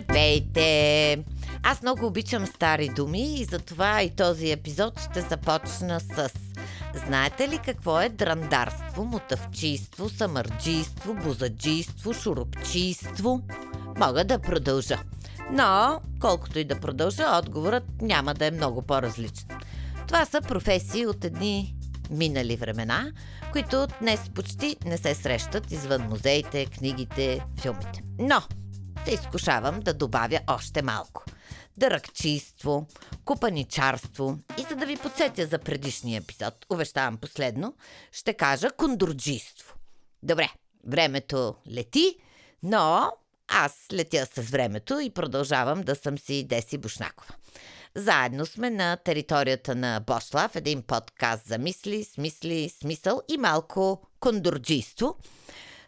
Здравейте! Аз много обичам стари думи и затова и този епизод ще започна с Знаете ли какво е драндарство, мутавчийство, самърджийство, бозаджийство, шурупчийство? Мога да продължа. Но, колкото и да продължа, отговорът няма да е много по-различен. Това са професии от едни минали времена, които днес почти не се срещат извън музеите, книгите, филмите. Но се изкушавам да добавя още малко. Дъръкчийство, купаничарство и за да ви подсетя за предишния епизод, увещавам последно, ще кажа кондурджийство. Добре, времето лети, но аз летя с времето и продължавам да съм си Деси Бушнакова. Заедно сме на територията на Бошлав, един подкаст за мисли, смисли, смисъл и малко кондурджийство.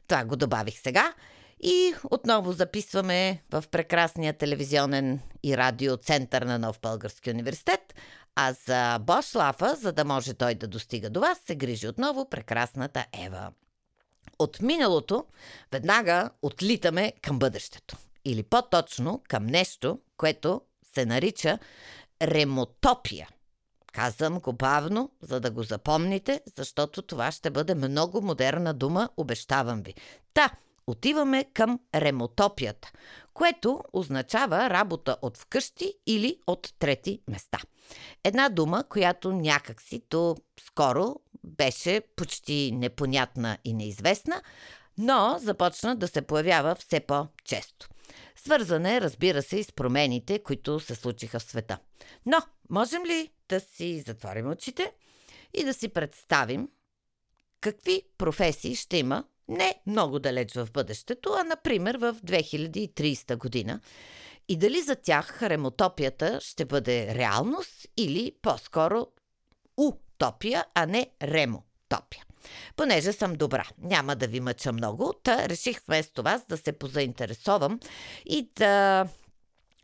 Това го добавих сега. И отново записваме в прекрасния телевизионен и радио център на Нов Български университет. А за Бошлафа, за да може той да достига до вас, се грижи отново прекрасната Ева. От миналото веднага отлитаме към бъдещето. Или по-точно към нещо, което се нарича ремотопия. Казвам го бавно, за да го запомните, защото това ще бъде много модерна дума, обещавам ви. Та, отиваме към ремотопията, което означава работа от вкъщи или от трети места. Една дума, която някакси то скоро беше почти непонятна и неизвестна, но започна да се появява все по-често. Свързане, разбира се, и с промените, които се случиха в света. Но, можем ли да си затворим очите и да си представим какви професии ще има не много далеч в бъдещето, а например в 2030 година. И дали за тях ремотопията ще бъде реалност или по-скоро утопия, а не ремотопия. Понеже съм добра, няма да ви мъча много, та реших вместо вас да се позаинтересовам и да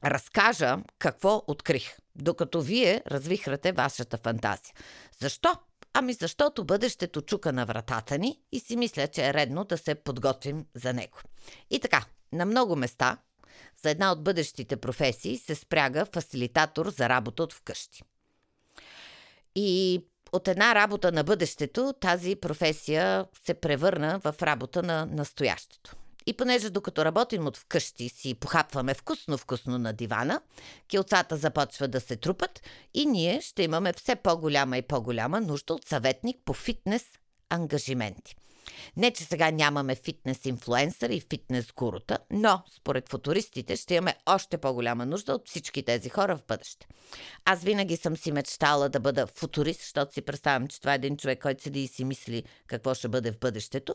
разкажа какво открих, докато вие развихрате вашата фантазия. Защо? Ами защото бъдещето чука на вратата ни и си мисля, че е редно да се подготвим за него. И така, на много места за една от бъдещите професии се спряга фасилитатор за работа от вкъщи. И от една работа на бъдещето тази професия се превърна в работа на настоящето. И понеже докато работим от вкъщи си похапваме вкусно-вкусно на дивана, килцата започва да се трупат и ние ще имаме все по-голяма и по-голяма нужда от съветник по фитнес ангажименти. Не, че сега нямаме фитнес инфлуенсър и фитнес гурута, но според футуристите ще имаме още по-голяма нужда от всички тези хора в бъдеще. Аз винаги съм си мечтала да бъда футурист, защото си представям, че това е един човек, който седи и си мисли какво ще бъде в бъдещето.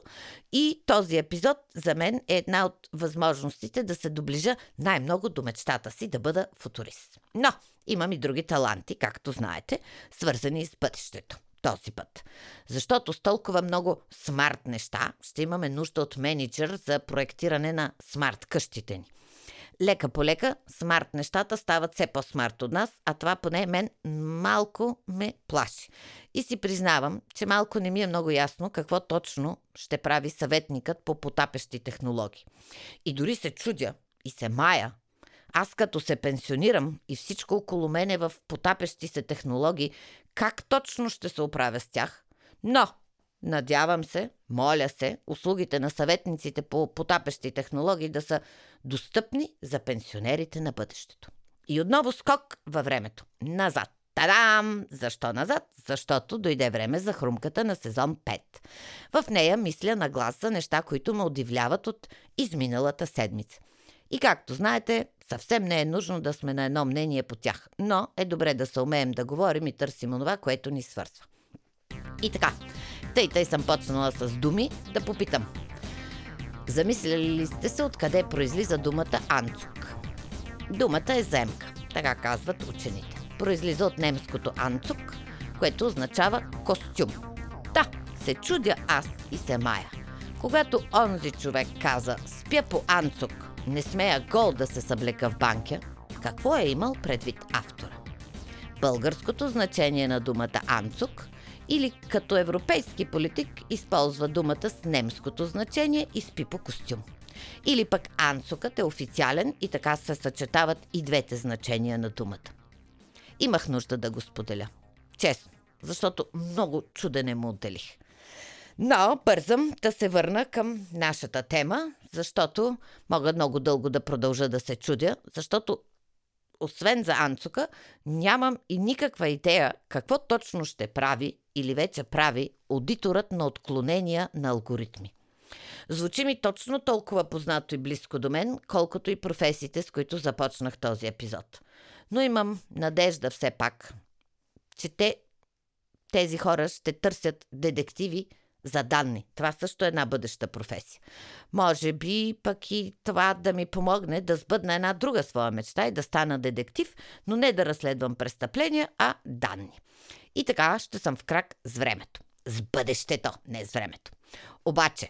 И този епизод за мен е една от възможностите да се доближа най-много до мечтата си да бъда футурист. Но имам и други таланти, както знаете, свързани с бъдещето този път. Защото с толкова много смарт неща ще имаме нужда от менеджер за проектиране на смарт къщите ни. Лека по лека, смарт нещата стават все по-смарт от нас, а това поне мен малко ме плаши. И си признавам, че малко не ми е много ясно какво точно ще прави съветникът по потапещи технологии. И дори се чудя и се мая, аз като се пенсионирам и всичко около мене в потапещи се технологии, как точно ще се оправя с тях? Но, надявам се, моля се, услугите на съветниците по потапещи технологии да са достъпни за пенсионерите на бъдещето. И отново скок във времето. Назад. Тадам! Защо назад? Защото дойде време за хрумката на сезон 5. В нея мисля на глас за неща, които ме удивляват от изминалата седмица. И както знаете, съвсем не е нужно да сме на едно мнение по тях, но е добре да се умеем да говорим и търсим онова, което ни свързва. И така, тъй тъй съм почнала с думи, да попитам. Замисляли ли сте се откъде произлиза думата анцук? Думата е земка, така казват учените. Произлиза от немското анцук, което означава костюм. Да, се чудя аз и се мая. Когато онзи човек каза спя по анцук, не смея гол да се съблека в банка, какво е имал предвид автора? Българското значение на думата анцук или като европейски политик използва думата с немското значение и спи по костюм. Или пък анцукът е официален и така се съчетават и двете значения на думата. Имах нужда да го споделя. Честно, защото много чудене му отделих. Но бързам да се върна към нашата тема, защото мога много дълго да продължа да се чудя, защото освен за Анцука, нямам и никаква идея какво точно ще прави или вече прави аудиторът на отклонения на алгоритми. Звучи ми точно толкова познато и близко до мен, колкото и професиите, с които започнах този епизод. Но имам надежда все пак, че те, тези хора ще търсят детективи за данни. Това също е една бъдеща професия. Може би пък и това да ми помогне да сбъдна една друга своя мечта и да стана детектив, но не да разследвам престъпления, а данни. И така ще съм в крак с времето. С бъдещето, не с времето. Обаче,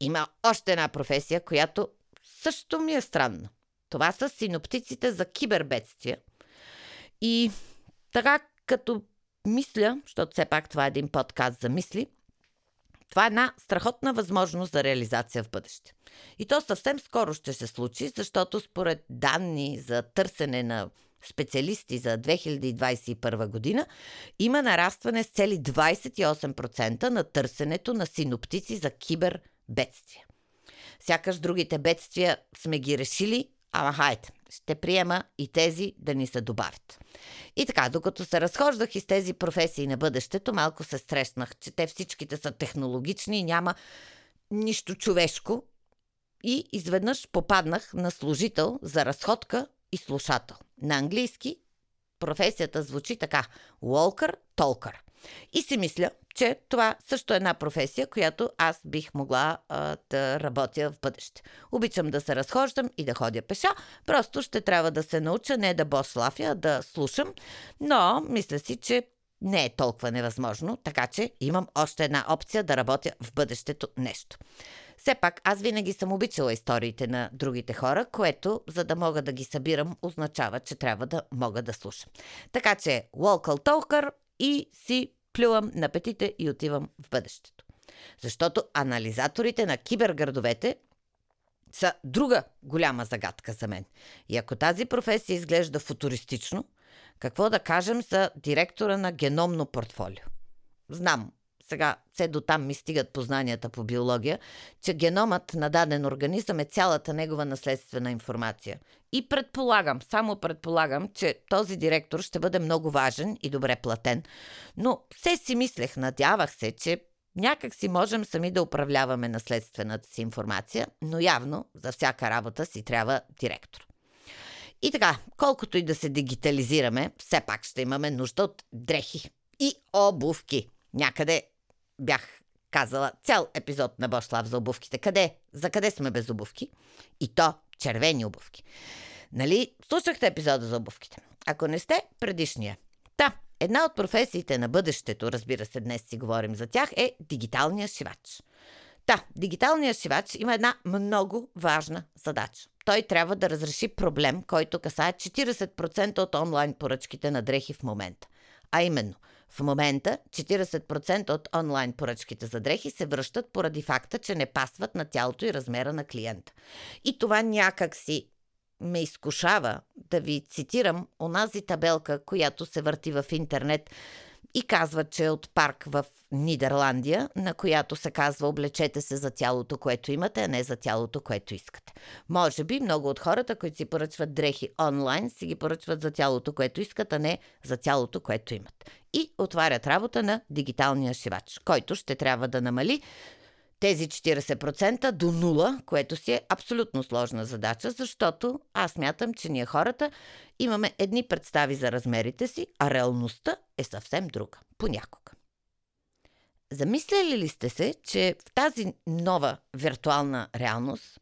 има още една професия, която също ми е странна. Това са синоптиците за кибербедствия. И така като мисля, защото все пак това е един подкаст за мисли, това е една страхотна възможност за реализация в бъдеще. И то съвсем скоро ще се случи, защото според данни за търсене на специалисти за 2021 година, има нарастване с цели 28% на търсенето на синоптици за кибербедствия. Сякаш другите бедствия сме ги решили, ама хайде, ще приема и тези да ни се добавят. И така, докато се разхождах из тези професии на бъдещето, малко се стреснах, че те всичките са технологични и няма нищо човешко. И изведнъж попаднах на служител за разходка и слушател. На английски професията звучи така – Walker Talker. И си мисля, че това също е една професия, която аз бих могла а, да работя в бъдеще. Обичам да се разхождам и да ходя пеша, просто ще трябва да се науча не да бослафя, а да слушам, но мисля си, че не е толкова невъзможно, така че имам още една опция да работя в бъдещето нещо. Все пак, аз винаги съм обичала историите на другите хора, което, за да мога да ги събирам, означава, че трябва да мога да слушам. Така че, Local Talker и си плювам на петите и отивам в бъдещето. Защото анализаторите на киберградовете са друга голяма загадка за мен. И ако тази професия изглежда футуристично, какво да кажем за директора на геномно портфолио? Знам, сега все до там ми стигат познанията по биология, че геномът на даден организъм е цялата негова наследствена информация. И предполагам, само предполагам, че този директор ще бъде много важен и добре платен. Но все си мислех, надявах се, че някак си можем сами да управляваме наследствената си информация, но явно за всяка работа си трябва директор. И така, колкото и да се дигитализираме, все пак ще имаме нужда от дрехи и обувки. Някъде бях казала цял епизод на Бошлав за обувките. Къде? За къде сме без обувки? И то червени обувки. Нали, слушахте епизода за обувките? Ако не сте, предишния. Та, една от професиите на бъдещето, разбира се, днес си говорим за тях, е дигиталния шивач. Та, дигиталният шивач има една много важна задача. Той трябва да разреши проблем, който касае 40% от онлайн поръчките на дрехи в момента. А именно – в момента 40% от онлайн поръчките за дрехи се връщат поради факта, че не пасват на тялото и размера на клиента. И това някак си ме изкушава да ви цитирам онази табелка, която се върти в интернет и казва, че е от парк в Нидерландия, на която се казва облечете се за тялото, което имате, а не за тялото, което искате. Може би много от хората, които си поръчват дрехи онлайн, си ги поръчват за тялото, което искат, а не за тялото, което имат. И отварят работа на дигиталния шивач, който ще трябва да намали тези 40% до нула, което си е абсолютно сложна задача, защото аз мятам, че ние хората имаме едни представи за размерите си, а реалността е съвсем друга. Понякога. Замисляли ли сте се, че в тази нова виртуална реалност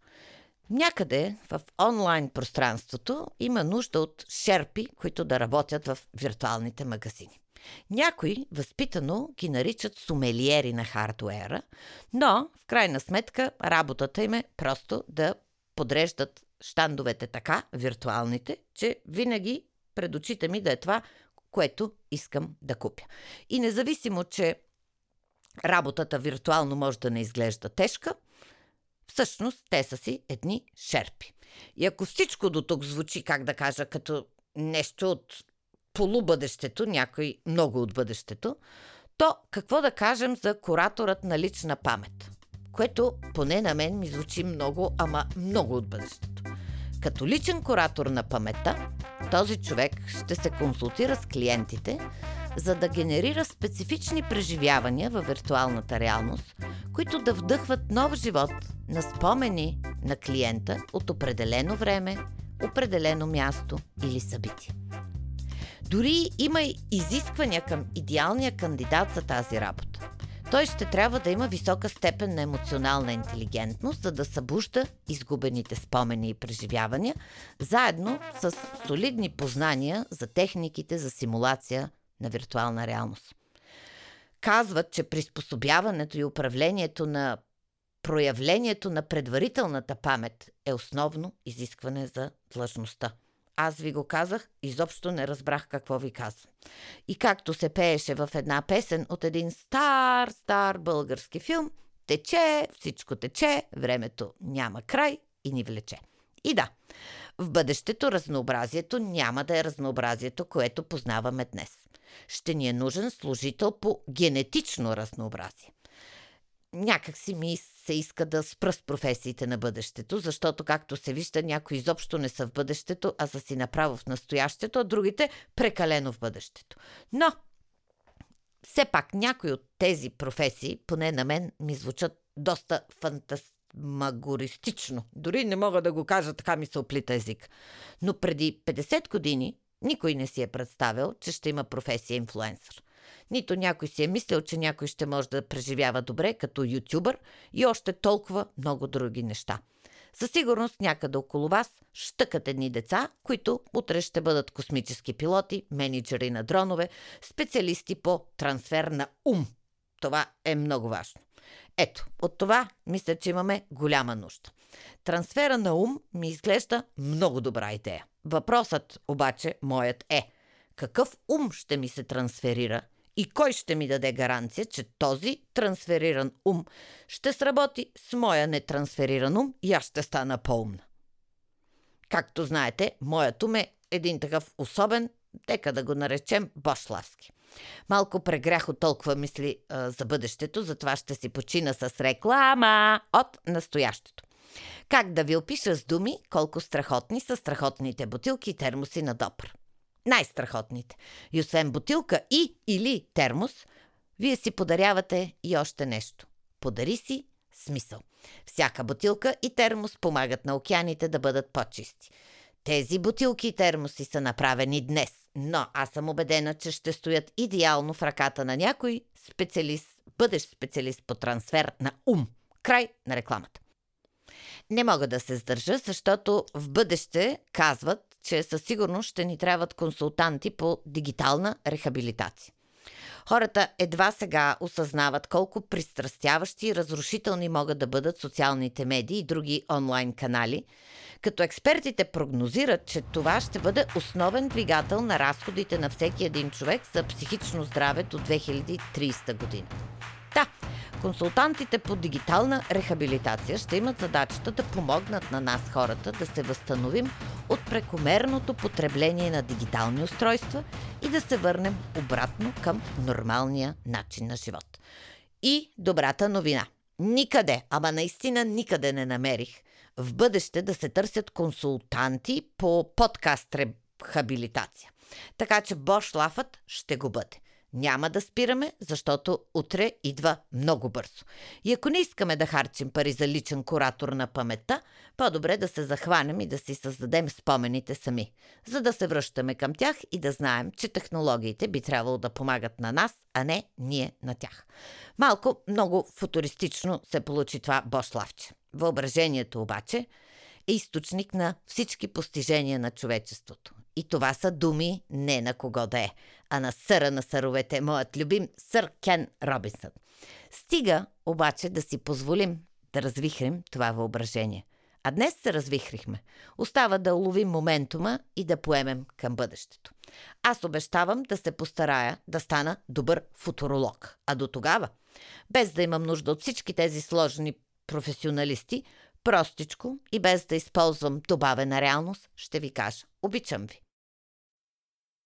някъде в онлайн пространството има нужда от шерпи, които да работят в виртуалните магазини? Някои възпитано ги наричат сумелиери на хардуера, но в крайна сметка работата им е просто да подреждат штандовете така, виртуалните, че винаги пред очите ми да е това, което искам да купя. И независимо, че работата виртуално може да не изглежда тежка, Всъщност те са си едни шерпи. И ако всичко до тук звучи, как да кажа, като нещо от полубъдещето, някой много от бъдещето, то какво да кажем за кураторът на лична памет? Което поне на мен ми звучи много, ама много от бъдещето. Като личен куратор на паметта, този човек ще се консултира с клиентите, за да генерира специфични преживявания във виртуалната реалност, които да вдъхват нов живот на спомени на клиента от определено време, определено място или събитие. Дори има изисквания към идеалния кандидат за тази работа. Той ще трябва да има висока степен на емоционална интелигентност, за да събужда изгубените спомени и преживявания, заедно с солидни познания за техниките за симулация на виртуална реалност. Казват, че приспособяването и управлението на проявлението на предварителната памет е основно изискване за длъжността. Аз ви го казах, изобщо не разбрах какво ви казвам. И както се пееше в една песен от един стар, стар български филм, тече, всичко тече, времето няма край и ни влече. И да, в бъдещето разнообразието няма да е разнообразието, което познаваме днес. Ще ни е нужен служител по генетично разнообразие някак си ми се иска да спра с професиите на бъдещето, защото, както се вижда, някои изобщо не са в бъдещето, а са си направо в настоящето, а другите прекалено в бъдещето. Но, все пак, някои от тези професии, поне на мен, ми звучат доста фантасмагористично. Дори не мога да го кажа, така ми се оплита език. Но преди 50 години никой не си е представил, че ще има професия инфлуенсър. Нито някой си е мислил, че някой ще може да преживява добре като ютубър и още толкова много други неща. Със сигурност някъде около вас щъкат едни деца, които утре ще бъдат космически пилоти, менеджери на дронове, специалисти по трансфер на ум. Това е много важно. Ето, от това мисля, че имаме голяма нужда. Трансфера на ум ми изглежда много добра идея. Въпросът обаче моят е какъв ум ще ми се трансферира и кой ще ми даде гаранция, че този трансфериран ум ще сработи с моя нетрансфериран ум и аз ще стана по-умна? Както знаете, моят ум е един такъв особен, дека да го наречем Бошлавски. Малко прегрях от толкова мисли а, за бъдещето, затова ще си почина с реклама от настоящето. Как да ви опиша с думи колко страхотни са страхотните бутилки и термоси на Допър най-страхотните. И освен бутилка и или термос, вие си подарявате и още нещо. Подари си смисъл. Всяка бутилка и термос помагат на океаните да бъдат по-чисти. Тези бутилки и термоси са направени днес, но аз съм убедена, че ще стоят идеално в ръката на някой специалист, бъдещ специалист по трансфер на ум. Край на рекламата. Не мога да се сдържа, защото в бъдеще казват, че със сигурност ще ни трябват консултанти по дигитална рехабилитация. Хората едва сега осъзнават колко пристрастяващи и разрушителни могат да бъдат социалните медии и други онлайн канали, като експертите прогнозират, че това ще бъде основен двигател на разходите на всеки един човек за психично здраве до 2030 година. Да, консултантите по дигитална рехабилитация ще имат задачата да помогнат на нас хората да се възстановим от прекомерното потребление на дигитални устройства и да се върнем обратно към нормалния начин на живот. И добрата новина. Никъде, ама наистина никъде не намерих в бъдеще да се търсят консултанти по подкаст рехабилитация. Така че Бош Лафът ще го бъде. Няма да спираме, защото утре идва много бързо. И ако не искаме да харчим пари за личен куратор на паметта, по-добре да се захванем и да си създадем спомените сами, за да се връщаме към тях и да знаем, че технологиите би трябвало да помагат на нас, а не ние на тях. Малко, много футуристично се получи това Бошлавче. Въображението обаче е източник на всички постижения на човечеството. И това са думи не на кого да е, а на съра на съровете, моят любим сър Кен Робинсън. Стига обаче да си позволим да развихрим това въображение. А днес се развихрихме. Остава да уловим моментума и да поемем към бъдещето. Аз обещавам да се постарая да стана добър футуролог. А до тогава, без да имам нужда от всички тези сложни професионалисти, Простичко и без да използвам добавена реалност, ще ви кажа. Обичам ви.